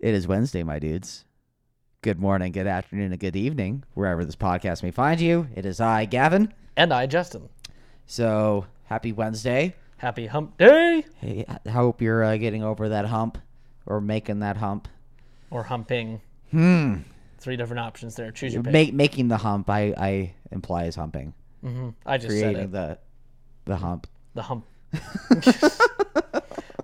It is Wednesday, my dudes. Good morning, good afternoon, and good evening, wherever this podcast may find you. It is I, Gavin. And I, Justin. So, happy Wednesday. Happy hump day Hey, I hope you're uh, getting over that hump or making that hump. or humping. Hmm. Three different options there. Choose your pick. Make, making the hump, I, I imply is humping. hmm I just said it. the the hump. The hump.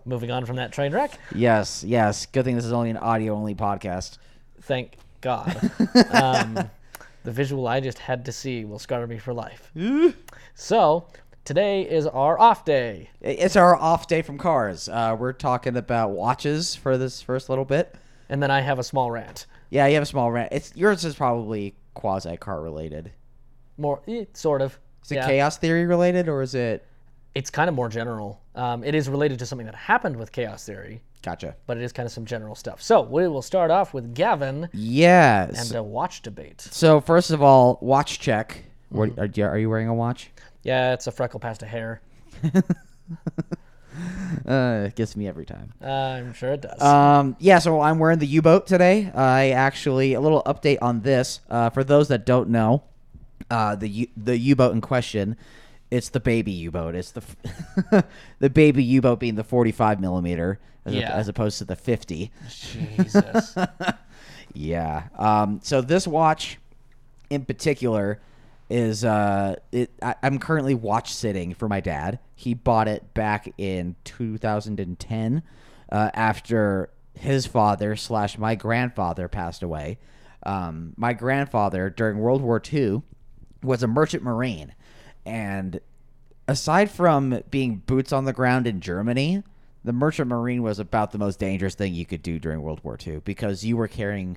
Moving on from that train wreck. Yes, yes. Good thing this is only an audio only podcast. Thank God. um, the visual I just had to see will scar me for life. so, today is our off day. It's our off day from cars. Uh, we're talking about watches for this first little bit. And then I have a small rant. Yeah, you have a small rant. It's yours is probably quasi car related. More, eh, sort of. Is it Yeah. chaos theory related or is it? It's kind of more general. Um, it is related to something that happened with chaos theory, Gotcha. but it is kind of some general stuff. So, we will start off with Gavin Yes. and a watch debate. so first of all, watch check. What, Mm-hmm. are, you, are you wearing a watch? Yeah, it's a freckle past a hair. Uh, it gets me every time. Uh, I'm sure it does. Um, yeah, so I'm wearing the U-boat today. I actually a little update on this. Uh, for those that don't know, uh, the U- the U-boat in question, it's the baby U-boat. It's the the baby U-boat being the 45 millimeter as, Yeah. as opposed to the 50. Jesus. Yeah. Um, so this watch, in particular, is uh, it. I, I'm currently watch sitting for my dad. He bought it back in 2010, uh, after his father slash my grandfather passed away. Um, my grandfather during World War II was a merchant marine, and aside from being boots on the ground in Germany, the merchant marine was about the most dangerous thing you could do during World War II because you were carrying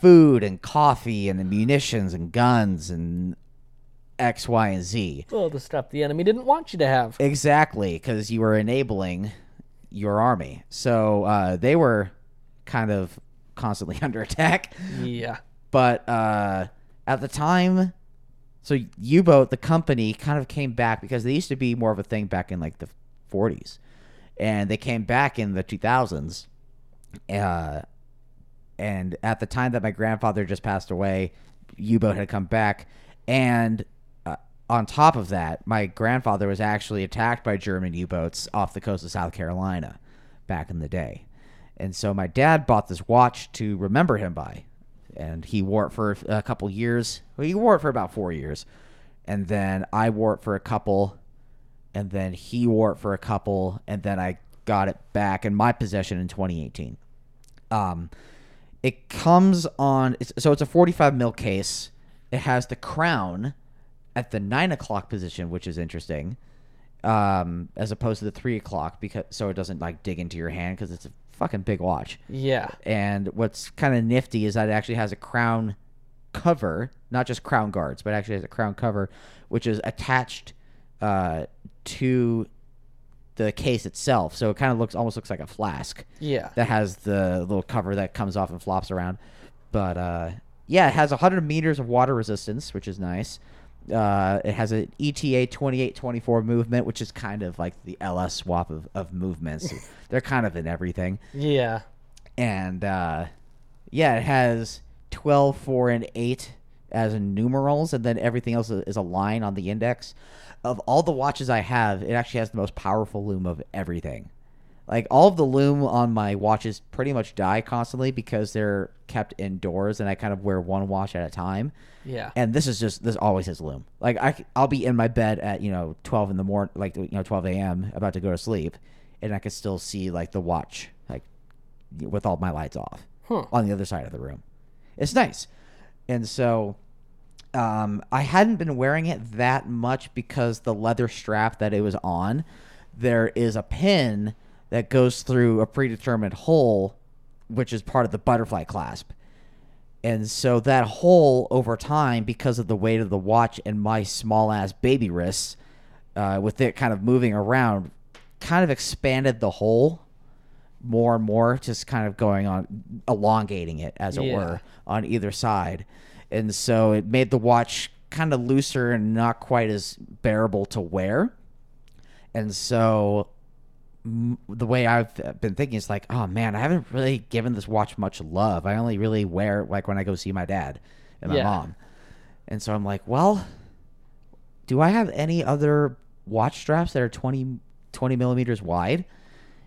food and coffee and munitions and guns and X, Y, and Z. well, the stuff the enemy didn't want you to have. Exactly, because you were enabling your army. So uh, they were kind of constantly under attack. Yeah. But uh, at the time, so U-boat, the company, kind of came back because they used to be more of a thing back in like the 40s, and they came back in the 2000s. Uh, and at the time that my grandfather just passed away, U-boat had come back, and uh, on top of that, my grandfather was actually attacked by German U-boats off the coast of South Carolina back in the day. And so my dad bought this watch to remember him by. And he wore it for a couple years. Well, he wore it for about four years. And then I wore it for a couple. And then he wore it for a couple. And then I got it back in my possession in 2018. Um, it comes on, so it's a 45 mil case. It has the crown at the nine o'clock position, which is interesting um, as opposed to the three o'clock because so it doesn't like dig into your hand because it's a fucking big watch. Yeah. And what's kind of nifty is that it actually has a crown cover, not just crown guards, but actually has a crown cover, which is attached uh, to the case itself. So it kind of looks almost looks like a flask Yeah. that has the little cover that comes off and flops around. But uh, yeah, it has 100 meters of water resistance, which is nice. Uh, it has an ETA 2824 movement, which is kind of like the LS swap of, of movements. They're kind of in everything. Yeah. And uh, yeah, it has 12, 4, and 8 as numerals, and then everything else is a line on the index. Of all the watches I have, it actually has the most powerful lume of everything. Like all of the lume on my watches pretty much die constantly because they're kept indoors, and I kind of wear one watch at a time. Yeah. And this is just this always has lume. Like I I'll be in my bed at you know 12 in the morning, like you know 12 a.m. about to go to sleep, and I can still see like the watch like with all my lights off Huh. on the other side of the room. It's nice, and so um, I hadn't been wearing it that much because the leather strap that it was on, there is a pin that goes through a predetermined hole, which is part of the butterfly clasp. And so that hole over time, because of the weight of the watch and my small ass baby wrists, uh, with it kind of moving around, kind of expanded the hole more and more, just kind of going on, elongating it, as it Yeah. were, on either side. And so it made the watch kind of looser and not quite as bearable to wear. And so the way I've been thinking is like, oh man, I haven't really given this watch much love. I only really wear it like when I go see my dad and my Yeah. mom. And so I'm like, well, do I have any other watch straps that are 20, 20 millimeters wide?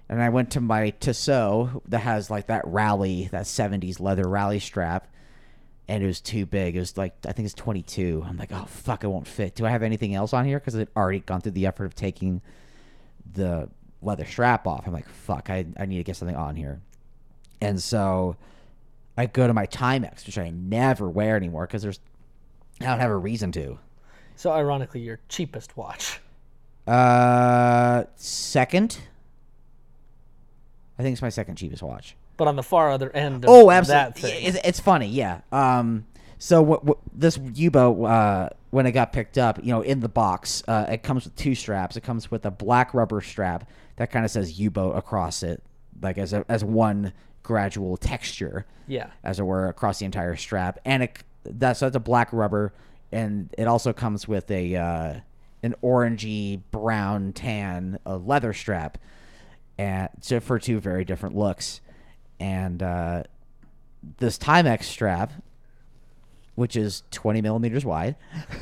And I went to my Tissot that has like that rally, that 70s leather rally strap. And it was too big. It was like, I think it's 22. I'm like, oh, fuck, it won't fit. Do I have anything else on here? Because I'd already gone through the effort of taking the leather strap off. I'm like, fuck, I, I need to get something on here. And so I go to my Timex, which I never wear anymore because there's, I don't have a reason to. So ironically, your cheapest watch. Uh, second. I think it's my second cheapest watch. But on the far other end of Oh, that absolutely. thing. It's, it's funny, yeah. Um, so what, what this U-boat uh, when it got picked up, you know, in the box, uh, it comes with two straps. It comes with a black rubber strap that kind of says U-boat across it, like as a, as one gradual texture, yeah. as it were, across the entire strap. And it that's that's a black rubber, and it also comes with a uh, an orangey brown tan uh, leather strap, and so for two very different looks. And uh, this Timex strap, which is 20 millimeters wide,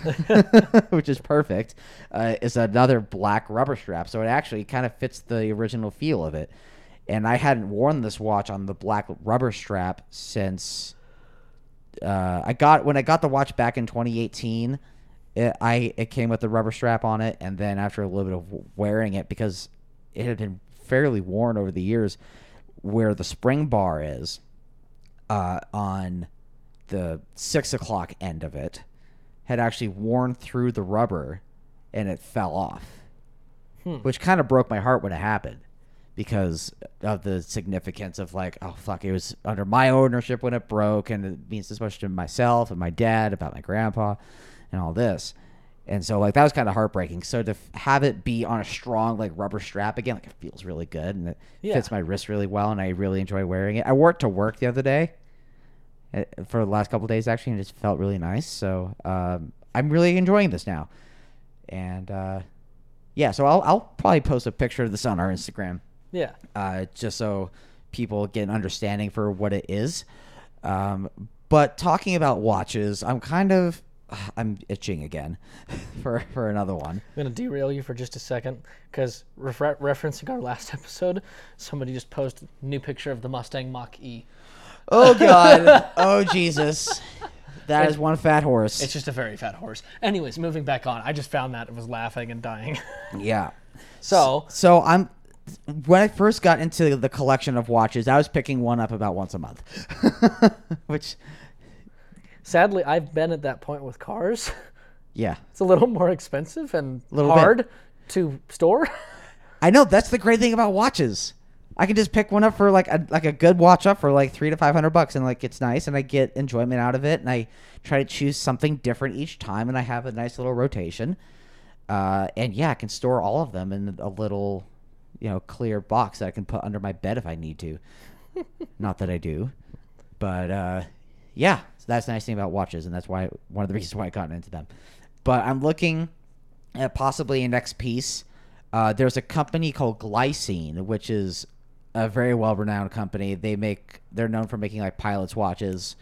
which is perfect, uh, is another black rubber strap. So it actually kind of fits the original feel of it. And I hadn't worn this watch on the black rubber strap since uh, I got when I got the watch back in 2018. It, I it came with the rubber strap on it, and then after a little bit of wearing it, because it had been fairly worn over the years, where the spring bar is uh, on the six o'clock end of it had actually worn through the rubber, and it fell off, hmm. which kind of broke my heart when it happened because of the significance of like, oh fuck, it was under my ownership when it broke, and it means this much to myself and my dad about my grandpa and all this. And so like that was kind of heartbreaking. So to f- have it be on a strong like rubber strap again, like it feels really good and it Yeah. fits my wrist really well, and I really enjoy wearing it. I wore it to work the other day for the last couple of days actually, and it just felt really nice. So um, I'm really enjoying this now, and uh, yeah, so I'll I'll probably post a picture of this on our Instagram Yeah. uh, just so people get an understanding for what it is. Um, but talking about watches, I'm kind of I'm itching again for for another one. I'm gonna derail you for just a second because refer- referencing our last episode, somebody just posted a new picture of the Mustang Mach E. Oh God! oh Jesus! That is one fat horse. It's just a very fat horse. Anyways, moving back on, I just found that and was laughing and dying. yeah. so So I'm when I first got into the collection of watches, I was picking one up about once a month, which sadly, I've been at that point with cars. yeah. It's a little more expensive and Little bit. hard to store. I know that's the great thing about watches. I can just pick one up for like a like a good watch up for like three to five hundred bucks, and like it's nice, and I get enjoyment out of it, and I try to choose something different each time, and I have a nice little rotation. Uh, and yeah, I can store all of them in a little, you know, clear box that I can put under my bed if I need to. Not that I do, but uh, yeah, so that's the nice thing about watches, and that's why one of the reasons why I got into them. But I'm looking at possibly a next piece. Uh, there's a company called Glycine, which is a very well-renowned company. They make they're known for making like pilots' watches,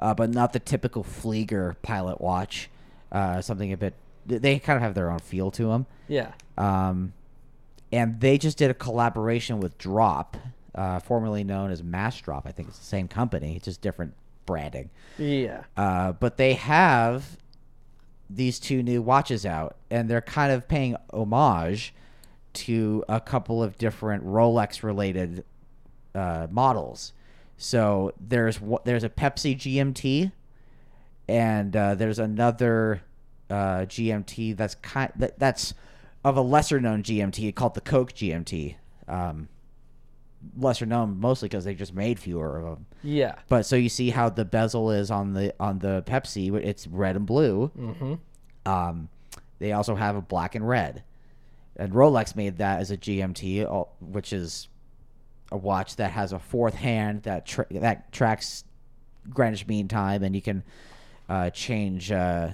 uh, but not the typical Flieger pilot watch. Uh, something a bit. They kind of have their own feel to them. yeah. Um, and they just did a collaboration with Drop, uh, formerly known as Mass Drop. I think it's the same company, just different branding. Yeah. Uh, but they have these two new watches out, and they're kind of paying homage to a couple of different Rolex related uh, models. So there's there's a Pepsi GMT, and uh, there's another uh, GMT that's kind that, that's of a lesser known GMT called the Coke GMT. Um, lesser known mostly because they just made fewer of them. Yeah. But so you see how the bezel is on the on the Pepsi. It's red and blue. Mm-hmm. Um, they also have a black and red, and Rolex made that as a GMT, uh, which is a watch that has a fourth hand that tra- that tracks Greenwich Mean Time, and you can uh, change uh,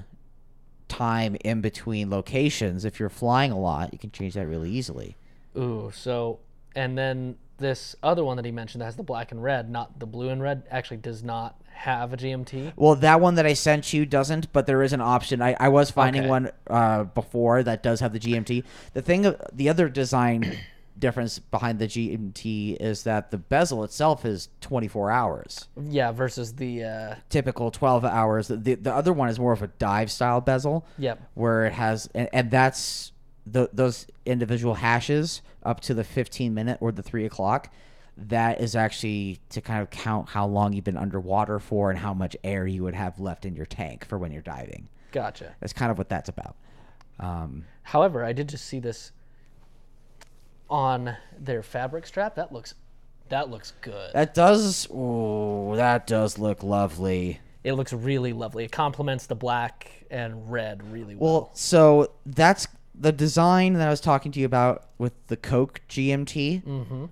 time in between locations. If you're flying a lot, you can change that really easily. Ooh, so and then this other one that he mentioned that has the black and red, not the blue and red, actually does not have a GMT. Well, that one that I sent you doesn't, but there is an option. I, I was finding Okay. one uh, before that does have the GMT. The thing, the other design difference behind the GMT is that the bezel itself is 24 hours. Yeah, versus the uh, Typical 12 hours. The the other one is more of a dive style bezel. Yep. Where it has, and, and that's the, those individual hashes up to the 15 minute or the three o'clock. That is actually to kind of count how long you've been underwater for and how much air you would have left in your tank for when you're diving. gotcha. That's kind of what that's about. Um, However, I did just see this on their fabric strap. That looks that looks good. that does, ooh, that does look lovely. It looks really lovely. It complements the black and red really well. Well, so that's the design that I was talking to you about with the Coke GMT. Mm-hmm.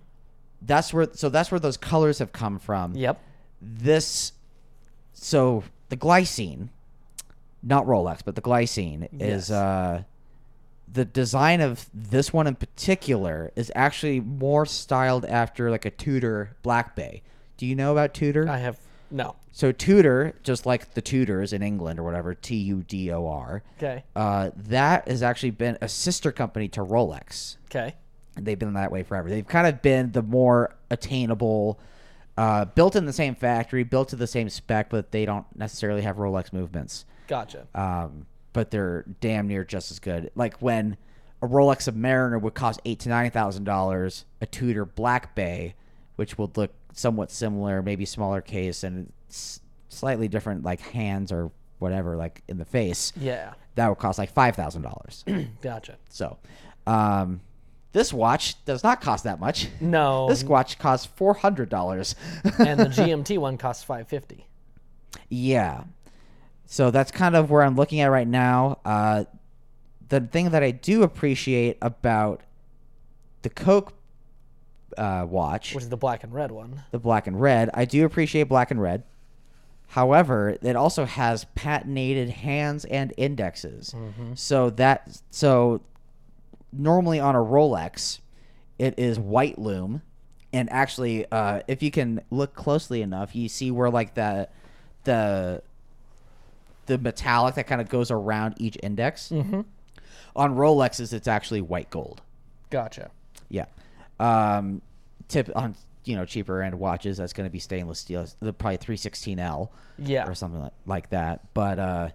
That's where, so that's where those colors have come from. yep. This, so the glycine, not Rolex, but the glycine Yes. is uh, the design of this one in particular is actually more styled after like a Tudor Black Bay. Do you know about Tudor? I have no. So Tudor, just like the Tudors in England or whatever, T U D O R. Okay. Uh, that has actually been a sister company to Rolex. Okay. They've been that way forever. They've kind of been the more attainable, uh, built in the same factory, built to the same spec, but they don't necessarily have Rolex movements. Gotcha. Um, but they're damn near just as good. Like when a Rolex Submariner would cost eight to nine thousand dollars, a Tudor Black Bay, which would look somewhat similar, maybe smaller case and slightly different, like hands or whatever, like in the face, Yeah. that would cost like five thousand dollars. Gotcha. so, um, this watch does not cost that much. No. This watch costs four hundred dollars. and the GMT one costs 550. Yeah. So that's kind of where I'm looking at right now. Uh, the thing that I do appreciate about the Coke uh, watch, which is the black and red one. the black and red, I do appreciate black and red. However, it also has patinated hands and indexes. So that so normally on a Rolex, it is white lume, and actually, uh, if you can look closely enough, you see where like the the the metallic that kind of goes around each index. Mm-hmm. On Rolexes, it's actually white gold. Gotcha. Yeah. Um, tip on you know cheaper end watches that's going to be stainless steel. The probably 316L Yeah. or something like, like that. But uh,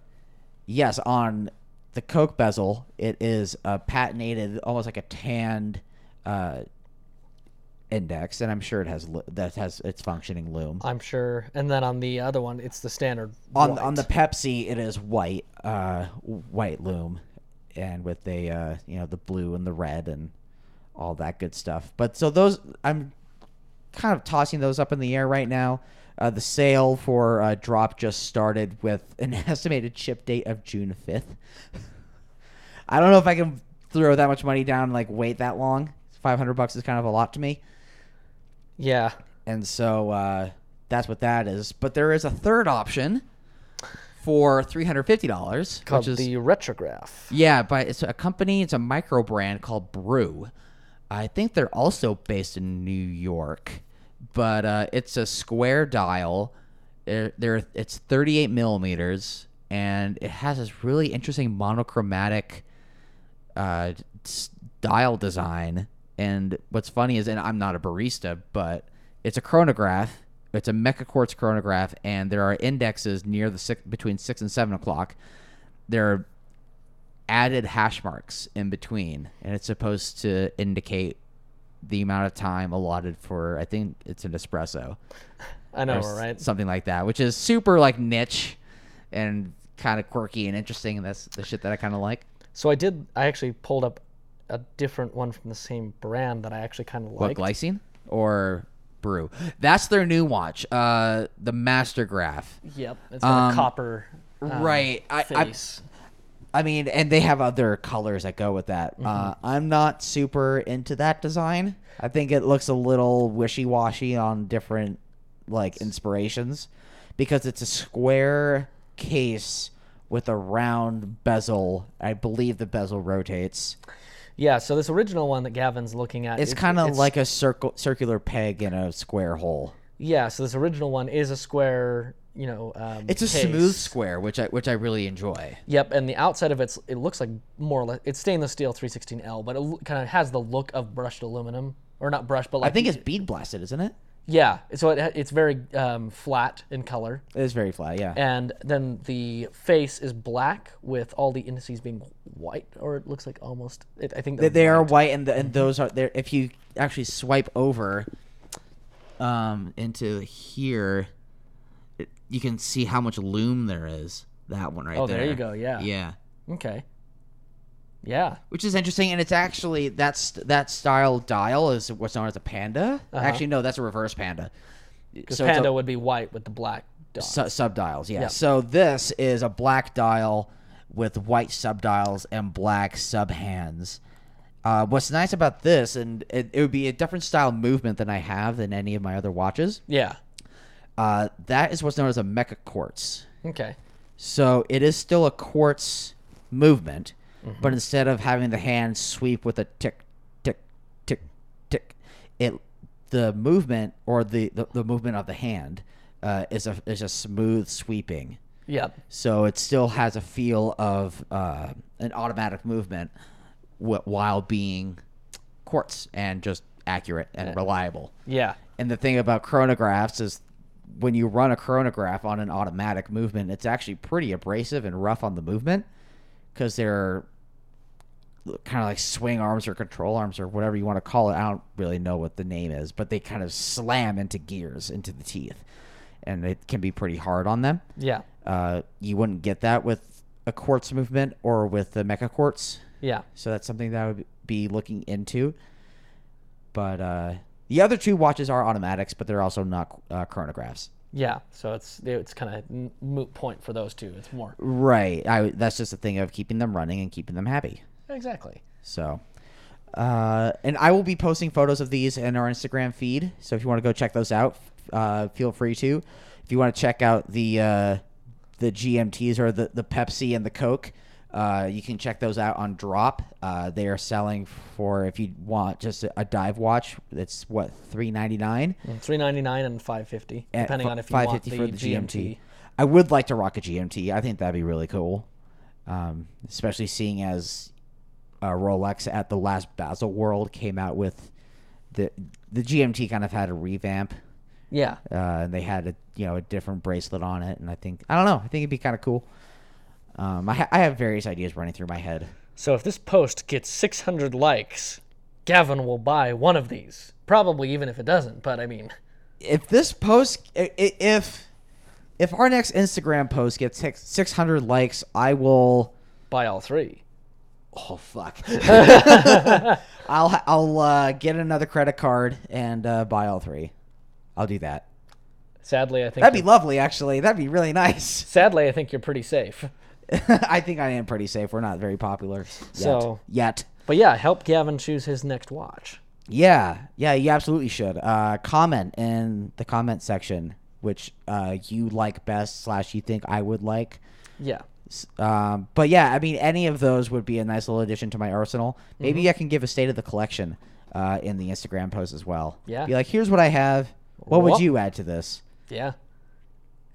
yes, on the Coke bezel, it is a patinated, almost like a tanned uh, index, and I'm sure it has that has its functioning lume. I'm sure. And then on the other one, it's the standard. On white. on the Pepsi, it is white, uh, white lume, and with the uh, you know the blue and the red and all that good stuff. But so those, I'm kind of tossing those up in the air right now. Uh, the sale for uh, drop just started with an estimated ship date of June 5th. I don't know if I can throw that much money down and like wait that long. 500 bucks is kind of a lot to me. Yeah. And so uh, that's what that is. But there is a third option for $350, Called which is the retrograph. yeah, but it's a company, it's a micro brand called Brew. I think they're also based in New York, but uh, it's a square dial. They're, they're, it's 38 millimeters, and it has this really interesting monochromatic uh, dial design. And what's funny is, and I'm not a barista, but it's a chronograph. It's a mecha quartz chronograph, and there are indexes near the six, between six and seven o'clock. There are added hash marks in between, and it's supposed to indicate the amount of time allotted for. I think it's an espresso I know, right? Something like that, which is super like niche and kind of quirky and interesting, and that's the shit that I kind of like. So I did. I actually pulled up a different one from the same brand that I actually kind of like. What glycine or brew? That's their new watch, uh, the Mastergraph. Yep. It's got Um, a copper. um, right. I- I- Face. I mean, and they have other colors that go with that. Mm-hmm. Uh, I'm not super into that design. I think it looks a little wishy washy on different like inspirations because it's a square case with a round bezel. I believe the bezel rotates. Yeah, so this original one that Gavin's looking at, It's it- kind of like a circle, circular peg in a square hole. yeah. So this original one is a square, you know. Um, It's a case. smooth square, which I which I really enjoy. Yep, and the outside of it's it looks like more or less it's stainless steel 316L, but it kind of has the look of brushed aluminum, or not brushed, but I think it's bead blasted, isn't it? yeah. So it, it's very um, flat in color, It is very flat, yeah. and then the face is black with all the indices being white, or it looks like almost. It, I think They, they're are white. white, and the, and those are there. If you actually swipe over, um, into here, you can see how much lume there is. That one right Oh, there. Oh, there you go, yeah. Yeah. Okay. Yeah. Which is interesting, and it's actually that's that style dial is what's known as a panda. Actually, no, that's a reverse panda. Because So it's a- Panda would be white with the black. Su- subdials, yeah. Yeah. So this is a black dial with white subdials and black subhands. Uh, what's nice about this, and it, it would be a different style movement than I have than any of my other watches. yeah. Uh, that is what's known as a mecha quartz. Okay. So it is still a quartz movement, Mm-hmm. but instead of having the hand sweep with a tick, tick, tick, tick, it the movement or the, the, the movement of the hand uh, is a is a smooth sweeping. Yep. So it still has a feel of uh, an automatic movement wh- while being quartz and just accurate and reliable. Yeah. And the thing about chronographs is when you run a chronograph on an automatic movement, it's actually pretty abrasive and rough on the movement because they're kind of like swing arms or control arms or whatever you want to call it. I don't really know what the name is, but they kind of slam into gears, into the teeth. And it can be pretty hard on them. Yeah. Uh, you wouldn't get that with a quartz movement or with the mecha quartz. Yeah. So that's something that I would be looking into. But uh, the other two watches are automatics, but they're also not uh, chronographs. Yeah. So it's it's kind of moot point for those two. It's more Right. I, that's just a thing of keeping them running and keeping them happy. exactly. So, uh, and I will be posting photos of these in our Instagram feed. So if you want to go check those out, uh, feel free to. If you want to check out the uh, the GMTs or the the Pepsi and the Coke, uh, you can check those out on Drop. Uh, they are selling for if you want just a, a dive watch. It's what three ninety nine. Three ninety nine and five fifty, depending on if you want the, for the GMT. I would like to rock a GMT. I think that'd be really cool, um, especially seeing as uh, Rolex at the last Basel World came out with the the GMT kind of had a revamp, Yeah. uh, and they had a you know a different bracelet on it, and I think I don't know. I think it'd be kind of cool. Um, I, ha- I have various ideas running through my head. So if this post gets six hundred likes, Gavin will buy one of these. Probably even if it doesn't, but I mean, If this post, i- i- if if our next Instagram post gets six hundred likes, I will. buy all three. Oh fuck! I'll I'll uh, get another credit card and uh, buy all three. I'll do that. Sadly, I think That'd be you're- lovely, actually. That'd be really nice. sadly I think you're pretty safe. I think I am pretty safe. We're not very popular yet. So- yet. But yeah, help Gavin choose his next watch. Yeah, yeah, you absolutely should. Uh, comment in the comment section which uh, you like best slash you think I would like. Yeah. Um, but yeah, I mean, any of those would be a nice little addition to my arsenal. Maybe I can give a state of the collection uh, in the Instagram post as well. Yeah. Be like, here's what I have. What would you add to this? Yeah.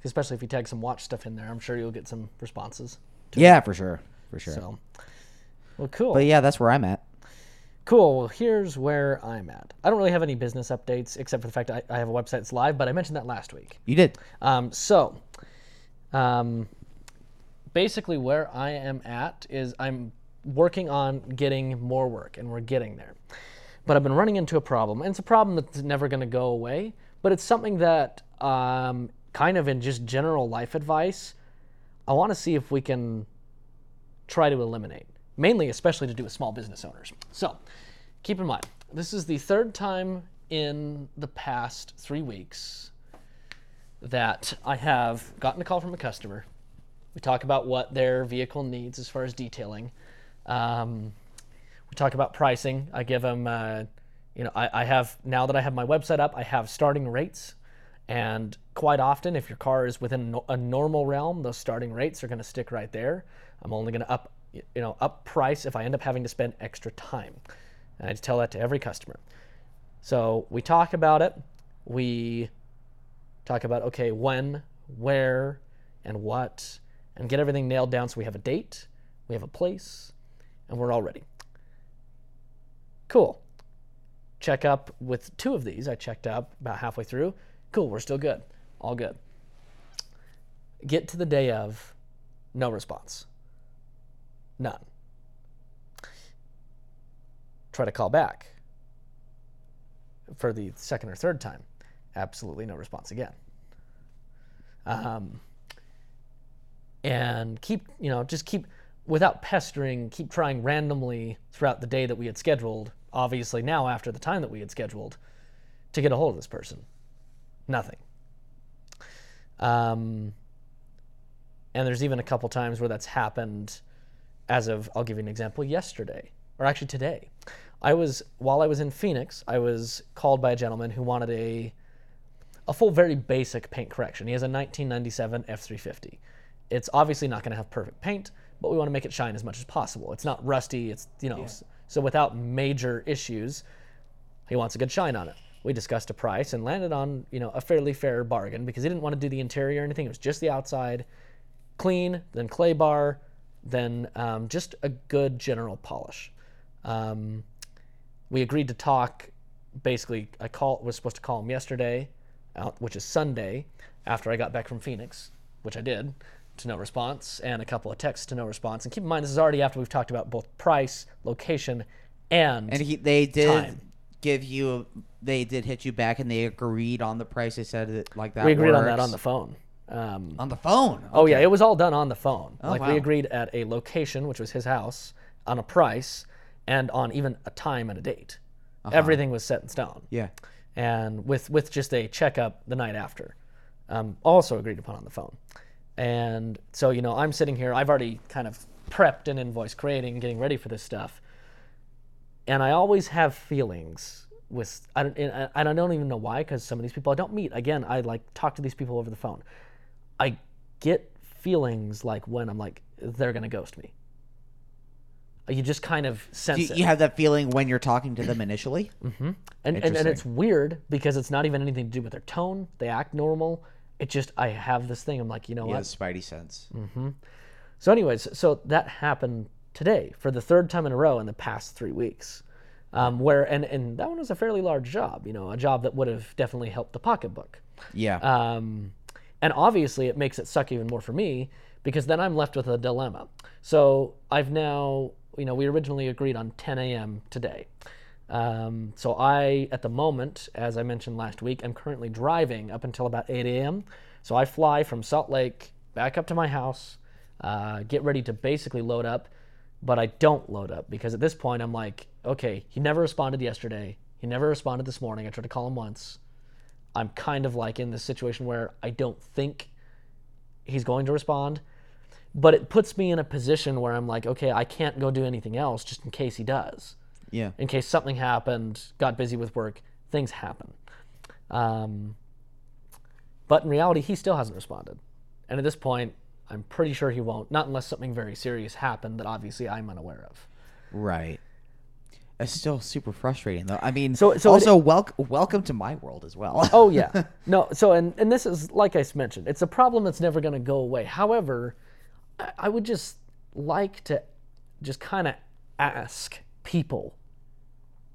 Especially if you tag some watch stuff in there, I'm sure you'll get some responses. Yeah, for sure, for sure. So, well, cool. But yeah, that's where I'm at. Cool. Well, here's where I'm at. I don't really have any business updates except for the fact I, I have a website that's live, but I mentioned that last week. You did. Um, so, um, basically, where I am at is I'm working on getting more work, and we're getting there. But I've been running into a problem, and it's a problem that's never going to go away. But it's something that, um, kind of in just general life advice, I want to see if we can try to eliminate. Mainly, especially to do with small business owners. So, keep in mind, this is the third time in the past three weeks that I have gotten a call from a customer. We talk about what their vehicle needs as far as detailing. Um, we talk about pricing. I give them, uh, you know, I, I have now that I have my website up, I have starting rates. And quite often, if your car is within a normal realm, those starting rates are going to stick right there. I'm only going to up, you know, up price if I end up having to spend extra time. And I tell that to every customer. So we talk about it. We talk about okay, when, where, and what, and get everything nailed down so we have a date, we have a place, and we're all ready. Cool. Check up with two of these. I checked up about halfway through. Cool, we're still good. All good. Get to the day of, no response. None. Try to call back for the second or third time. Absolutely no response again. Um, and keep, you know, just keep, without pestering, keep trying randomly throughout the day that we had scheduled, obviously now after the time that we had scheduled, to get a hold of this person. Nothing. Um, and there's even a couple times where that's happened as of, I'll give you an example, yesterday, or actually today. I was, while I was in Phoenix, I was called by a gentleman who wanted a, a full, very basic paint correction. He has a 1997 F350. It's obviously not going to have perfect paint, but we want to make it shine as much as possible. It's not rusty. It's, you know, s- so without major issues, he wants a good shine on it. We discussed a price and landed on, you know, a fairly fair bargain because he didn't want to do the interior or anything. It was just the outside, clean, then clay bar, then um, just a good general polish. Um, we agreed to talk. Basically, I call was supposed to call him yesterday, out, which is Sunday, after I got back from Phoenix, which I did, to no response, and a couple of texts to no response. And keep in mind, this is already after we've talked about both price, location, and, And he, they did Time. Give you, they did hit you back, and they agreed on the price. They said it like that. we agreed on that on the phone. Um, on the phone. Oh yeah, it was all done on the phone. like wow. we agreed at a location, which was his house, on a price, and on even a time and a date. Everything was set in stone. yeah. And with with just a checkup the night after, um, also agreed upon on the phone. And so you know, I'm sitting here. I've already kind of prepped an invoice, creating, getting ready for this stuff. And I always have feelings with I don't and I don't even know why because some of these people I don't meet. Again, I like talk to these people over the phone. I get feelings like when I'm like they're gonna ghost me. You just kind of sense You, it. you have that feeling when you're talking to them initially. Mm-hmm. and, and and it's weird because it's not even anything to do with their tone. They act normal. It just I have this thing. I'm like, you know what? Yeah, what? Spidey sense. Mm-hmm. So, anyways, so that happened today for the third time in a row in the past three weeks. Um, where and and that one was a fairly large job. You know, a job that would have definitely helped the pocketbook. Yeah. Um, and obviously, it makes it suck even more for me because then I'm left with a dilemma. So I've now, you know, we originally agreed on 10 a.m. today. Um, so I, at the moment, as I mentioned last week, I'm currently driving up until about 8 a.m. So I fly from Salt Lake back up to my house, uh, get ready to basically load up, but I don't load up because at this point I'm like, okay, he never responded yesterday. He never responded this morning. I tried to call him once. I'm kind of like in this situation where I don't think he's going to respond, but it puts me in a position where I'm like, okay, I can't go do anything else just in case he does. yeah. In case something happened, got busy with work, things happen. Um, but in reality, he still hasn't responded. And at this point, I'm pretty sure he won't, not unless something very serious happened that obviously I'm unaware of. Right. It's still super frustrating though. I mean, So- so it- also welcome welcome to my world as well. Oh yeah. No, so and and this is like I mentioned, it's a problem that's never going to go away. However, I, I would just like to just kind of ask people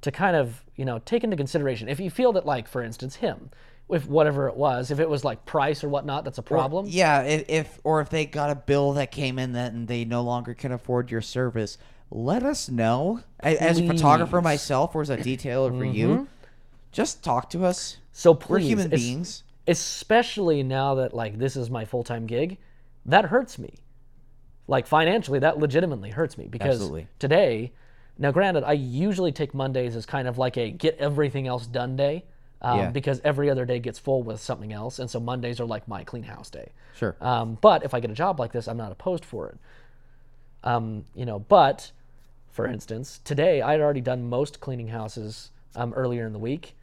to kind of, you know, take into consideration if you feel that like for instance him, if whatever it was, if it was like price or whatnot that's a problem. yeah, if, if or if they got a bill that came in that and they no longer can afford your service, let us know. A- As a photographer Mm-hmm. myself or as a detailer for you, just talk to us. So We're human beings. especially now that like this is my full-time gig, that hurts me. Like financially, that legitimately hurts me because Absolutely. today, now granted, I usually take Mondays as kind of like a get everything else done day, um, Yeah. because every other day gets full with something else, and so Mondays are like my clean house day. Sure. Um, but if I get a job like this, I'm not opposed for it. Um, you know, but for instance, today I'd already done most cleaning houses um, earlier in the week,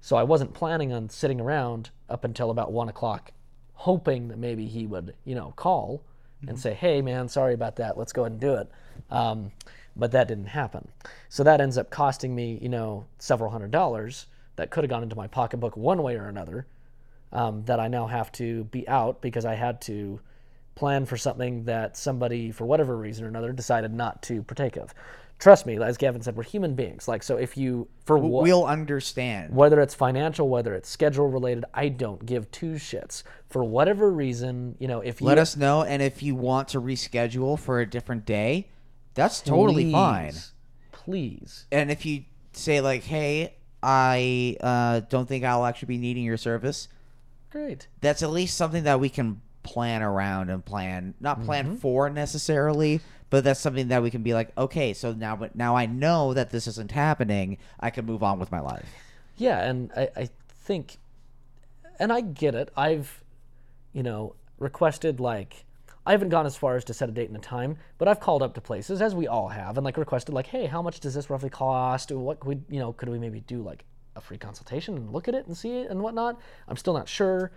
so I wasn't planning on sitting around up until about one o'clock, hoping that maybe he would, you know, call and say, "Hey, man, sorry about that. Let's go ahead and do it." Um, but that didn't happen. So that ends up costing me, you know, several hundred dollars that could have gone into my pocketbook one way or another. Um, that I now have to be out because I had to plan for something that somebody, for whatever reason or another, decided not to partake of. Trust me, as Gavin said, we're human beings. Like, so if you, for what, We'll understand. whether it's financial, whether it's schedule related, I don't give two shits. For whatever reason, you know, if you Let us know, and if you want to reschedule for a different day, that's totally fine. please, Please. And if you say like, "Hey, I uh, don't think I'll actually be needing your service," Great. that's at least something that we can plan around and plan, not plan Mm-hmm. for necessarily, but that's something that we can be like, okay, so now, but now I know that this isn't happening. I can move on with my life. Yeah, and I, I think, and I get it. I've, you know, requested like, I haven't gone as far as to set a date and a time, but I've called up to places, as we all have, and like requested like, hey, how much does this roughly cost? What could we, you know, could we maybe do like a free consultation and look at it and see it and whatnot? I'm still not sure.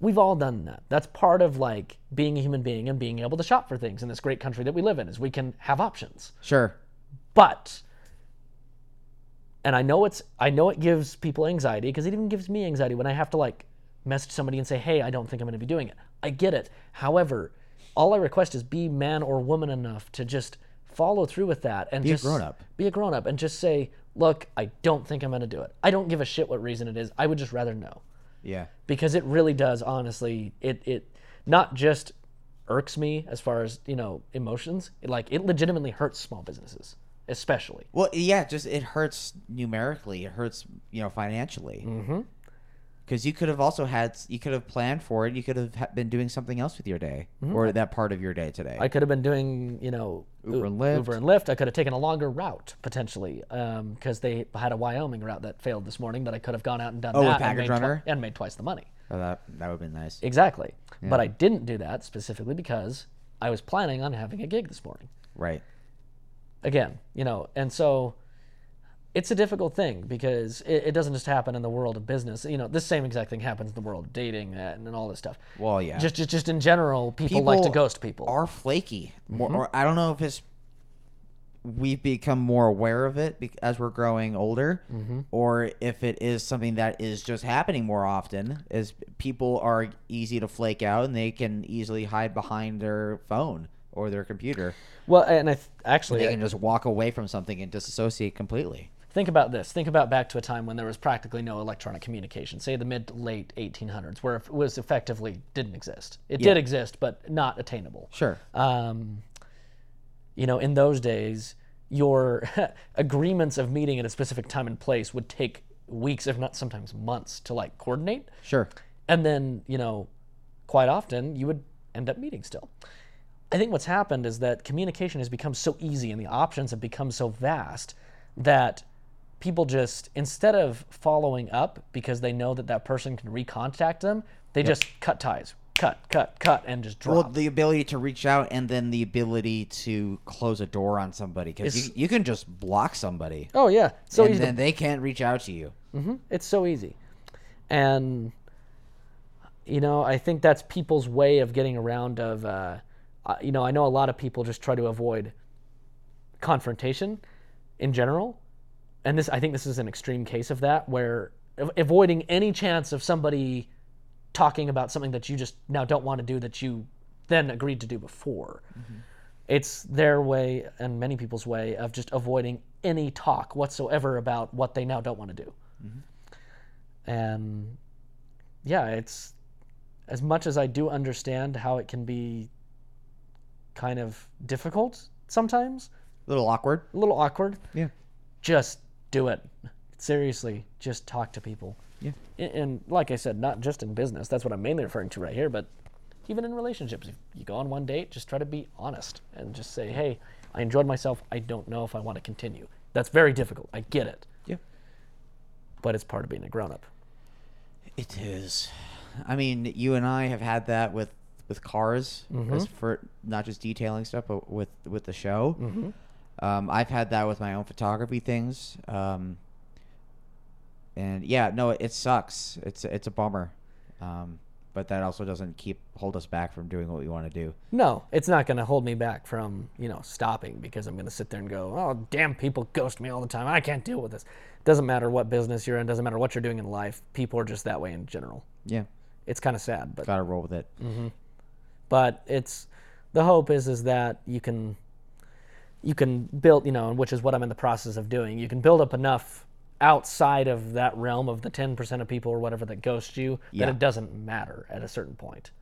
We've all done that. That's part of like being a human being and being able to shop for things in this great country that we live in, is we can have options. Sure. But and I know it's I know it gives people anxiety because it even gives me anxiety when I have to like message somebody and say, "Hey, I don't think I'm going to be doing it." I get it. However, all I request is be man or woman enough to just follow through with that and Be a just grown-up. Be a grown up and just say, "Look, I don't think I'm going to do it. I don't give a shit what reason it is. I would just rather know." Yeah. because it really does honestly it it not just irks me as far as you know emotions it, like it legitimately hurts small businesses especially Well, yeah, just it hurts numerically. It hurts, you know, financially. Mm-hmm. Because you could have also had, you could have planned for it. You could have been doing something else with your day or that part of your day today. Mm-hmm. I could have been doing, you know, Uber and Lyft. Uber and Lyft. I could have taken a longer route potentially, because they had a Wyoming route that failed this morning. That I could have gone out and done Oh, that and made, twi- and made twice the money. Oh, that that would have been nice. Exactly. But I didn't do that specifically because I was planning on having a gig this morning. Right. Again, you know, and so it's a difficult thing because it, it doesn't just happen in the world of business. You know, this same exact thing happens in the world of dating and, and all this stuff. Well, yeah. Just, just, just in general, people, like to ghost people. Are flaky. More, Mm-hmm. or I don't know if it's we've become more aware of it as we're growing older, Mm-hmm. or if it is something that is just happening more often. Is people are easy to flake out and they can easily hide behind their phone or their computer. well, and I th- actually, They can just walk away from something and disassociate completely. Think about this. Think about back to a time when there was practically no electronic communication, say the mid late 1800s, where it was effectively didn't exist. It Yeah. did exist, but not attainable. Sure. Um, you know, in those days, your agreements of meeting at a specific time and place would take weeks, if not sometimes months, to like coordinate. Sure. And then, you know, quite often you would end up meeting still. I think what's happened is that communication has become so easy and the options have become so vast that people just, instead of following up because they know that that person can recontact them, they just cut ties, cut, cut, cut, and just drop. Well, the ability to reach out and then the ability to close a door on somebody because you, you can just block somebody oh, yeah. So and easy to then they can't reach out to you. It's so easy. And you know, I think that's people's way of getting around of uh, uh, you know, I know a lot of people just try to avoid confrontation in general. And this I think this is an extreme case of that where avoiding any chance of somebody talking about something that you just now don't want to do that you then agreed to do before. Mm-hmm. It's their way and many people's way of just avoiding any talk whatsoever about what they now don't want to do. Mm-hmm. And yeah, it's as much as I do understand how it can be kind of difficult sometimes, A little awkward. a little awkward, Yeah. just do it. Seriously, just talk to people. Yeah. And, and like I said, not just in business, that's what I'm mainly referring to right here, but even in relationships. If you go on one date, just try to be honest and just say, hey, I enjoyed myself. I don't know if I want to continue. That's very difficult. I get it. Yeah. But it's part of being a grown up. It is. I mean, you and I have had that with with cars, mm-hmm. as for not just detailing stuff, but with with the show. Mm-hmm. Um, I've had that with my own photography things. Um, and yeah, no, it sucks. It's it's a bummer. Um, but that also doesn't keep hold us back from doing what we want to do. No, it's not going to hold me back from, you know, stopping because I'm going to sit there and go, oh, damn, people ghost me all the time. I can't deal with this. Doesn't matter what business you're in, doesn't matter what you're doing in life. People are just that way in general. Yeah, It's kind of sad, but gotta roll with it. but it's the hope is is that you can you can build, you know, which is what I'm in the process of doing. You can build up enough outside of that realm of the 10% of people or whatever that ghost you Yeah. that it doesn't matter at a certain point.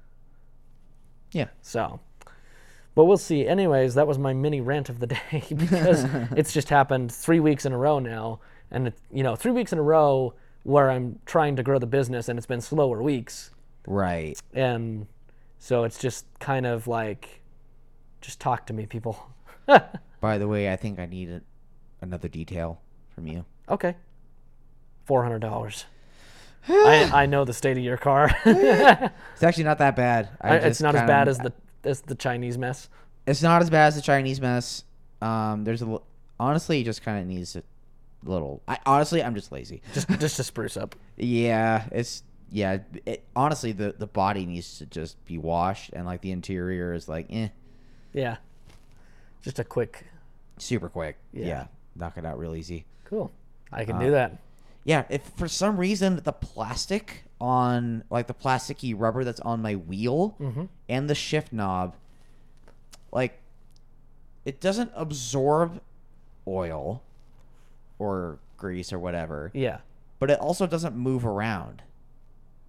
Yeah, So, but we'll see. Anyways, that was my mini rant of the day because it's just happened three weeks in a row now, and it, you know, three weeks in a row where I'm trying to grow the business, and it's been slower weeks, right. and so it's just kind of like, just talk to me, people. By the way, I think I need a, another detail from you. okay, four hundred dollars. I I know the state of your car. It's actually not that bad. I it's just not as kinda- bad as the as the Chinese mess. It's not as bad as the Chinese mess. Um, there's a l- honestly, it just kind of needs a little. I honestly, I'm just lazy. Just just to spruce up. Yeah, it's yeah. It, honestly, the the body needs to just be washed, and like the interior is like, eh, Yeah. Just a quick. Super quick. Yeah. Yeah, knock it out real easy. Cool. I Uh, can do that. Yeah, if for some reason the plastic on like the plasticky rubber that's on my wheel and the shift knob, like it doesn't absorb oil or grease or whatever, Yeah. but it also doesn't move around.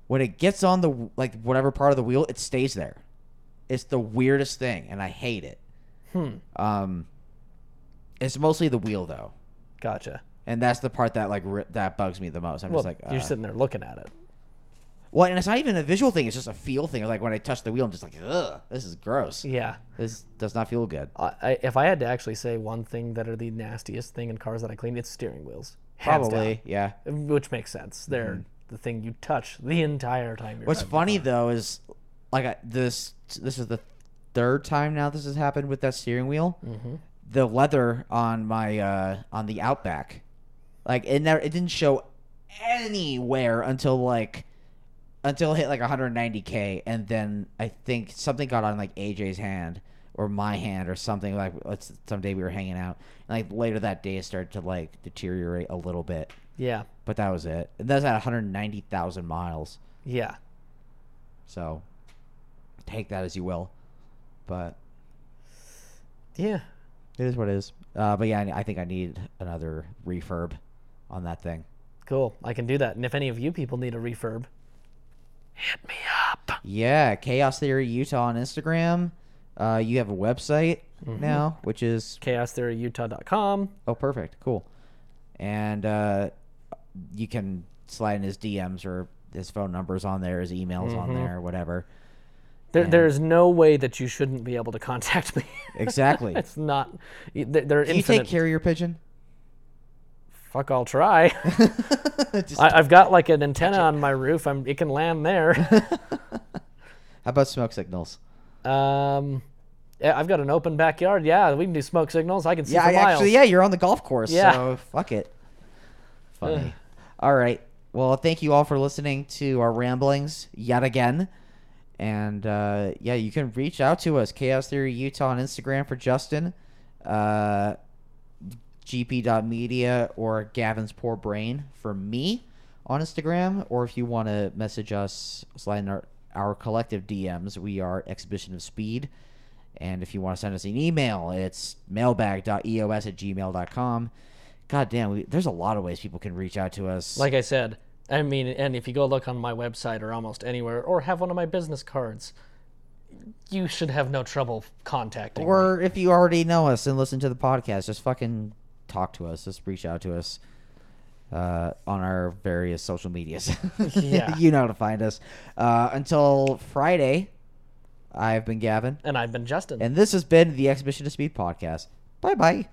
When it gets on the like whatever part of the wheel, it stays there. It's the weirdest thing, and I hate it. Hmm. Um, it's mostly the wheel though, Gotcha. and that's the part that like ri- that bugs me the most. I'm Well, just like, you're uh, sitting there looking at it. Well, and it's not even a visual thing; it's just a feel thing. Like when I touch the wheel, I'm just like, ugh, this is gross. Yeah. This does not feel good. I, I, if I had to actually say one thing that are the nastiest thing in cars that I clean, it's steering wheels. Hands Probably, yeah. down. Which makes sense. They're the thing you touch the entire time. You're What's driving funny though is, like, I, this this is the third time now this has happened with that steering wheel. The leather on my uh on the Outback, like it never it didn't show anywhere until like until it hit like 190k, and then I think something got on like AJ's hand or my hand or something like let's someday we were hanging out and like later that day it started to like deteriorate a little bit Yeah. but that was it and that's at 190,000 miles Yeah. so take that as you will but Yeah. It is what it is uh, but yeah I, I think I need another refurb on that thing Cool. I can do that. And if any of you people need a refurb, hit me up. yeah Chaos Theory Utah on Instagram uh, you have a website now which is ChaosTheoryUtah.com. Oh, perfect. Cool. And uh, you can slide in his DMs or his phone numbers on there, his emails on there, whatever. There, And- there's no way that you shouldn't be able to contact me. Exactly. it's not. They're Can you take carrier pigeon? Fuck, I'll try. I, I've got like an antenna on my roof. I'm, it can land there. how about smoke signals? um, I've got an open backyard. Yeah, we can do smoke signals. I can see Yeah, for miles. actually, yeah, you're on the golf course, Yeah. so fuck it. Funny. all right. Well, thank you all for listening to our ramblings yet again. And uh, yeah, you can reach out to us, Chaos Theory Utah on Instagram for Justin, uh, gp.media, or Gavin's Poor Brain for me on Instagram. Or if you want to message us, slide in our, our collective DMs, we are Exhibition of Speed. And if you want to send us an email, it's mailbag.eos at gmail.com. God damn, we, there's a lot of ways people can reach out to us. Like I said, I mean, and if you go look on my website or almost anywhere, or have one of my business cards, you should have no trouble contacting. me. or if you already know us and listen to the podcast, just fucking talk to us. Just reach out to us uh, on our various social medias. Yeah. you know how to find us. Uh, until Friday, I've been Gavin, And I've been Justin. and this has been the Exhibition of Speed podcast. Bye bye.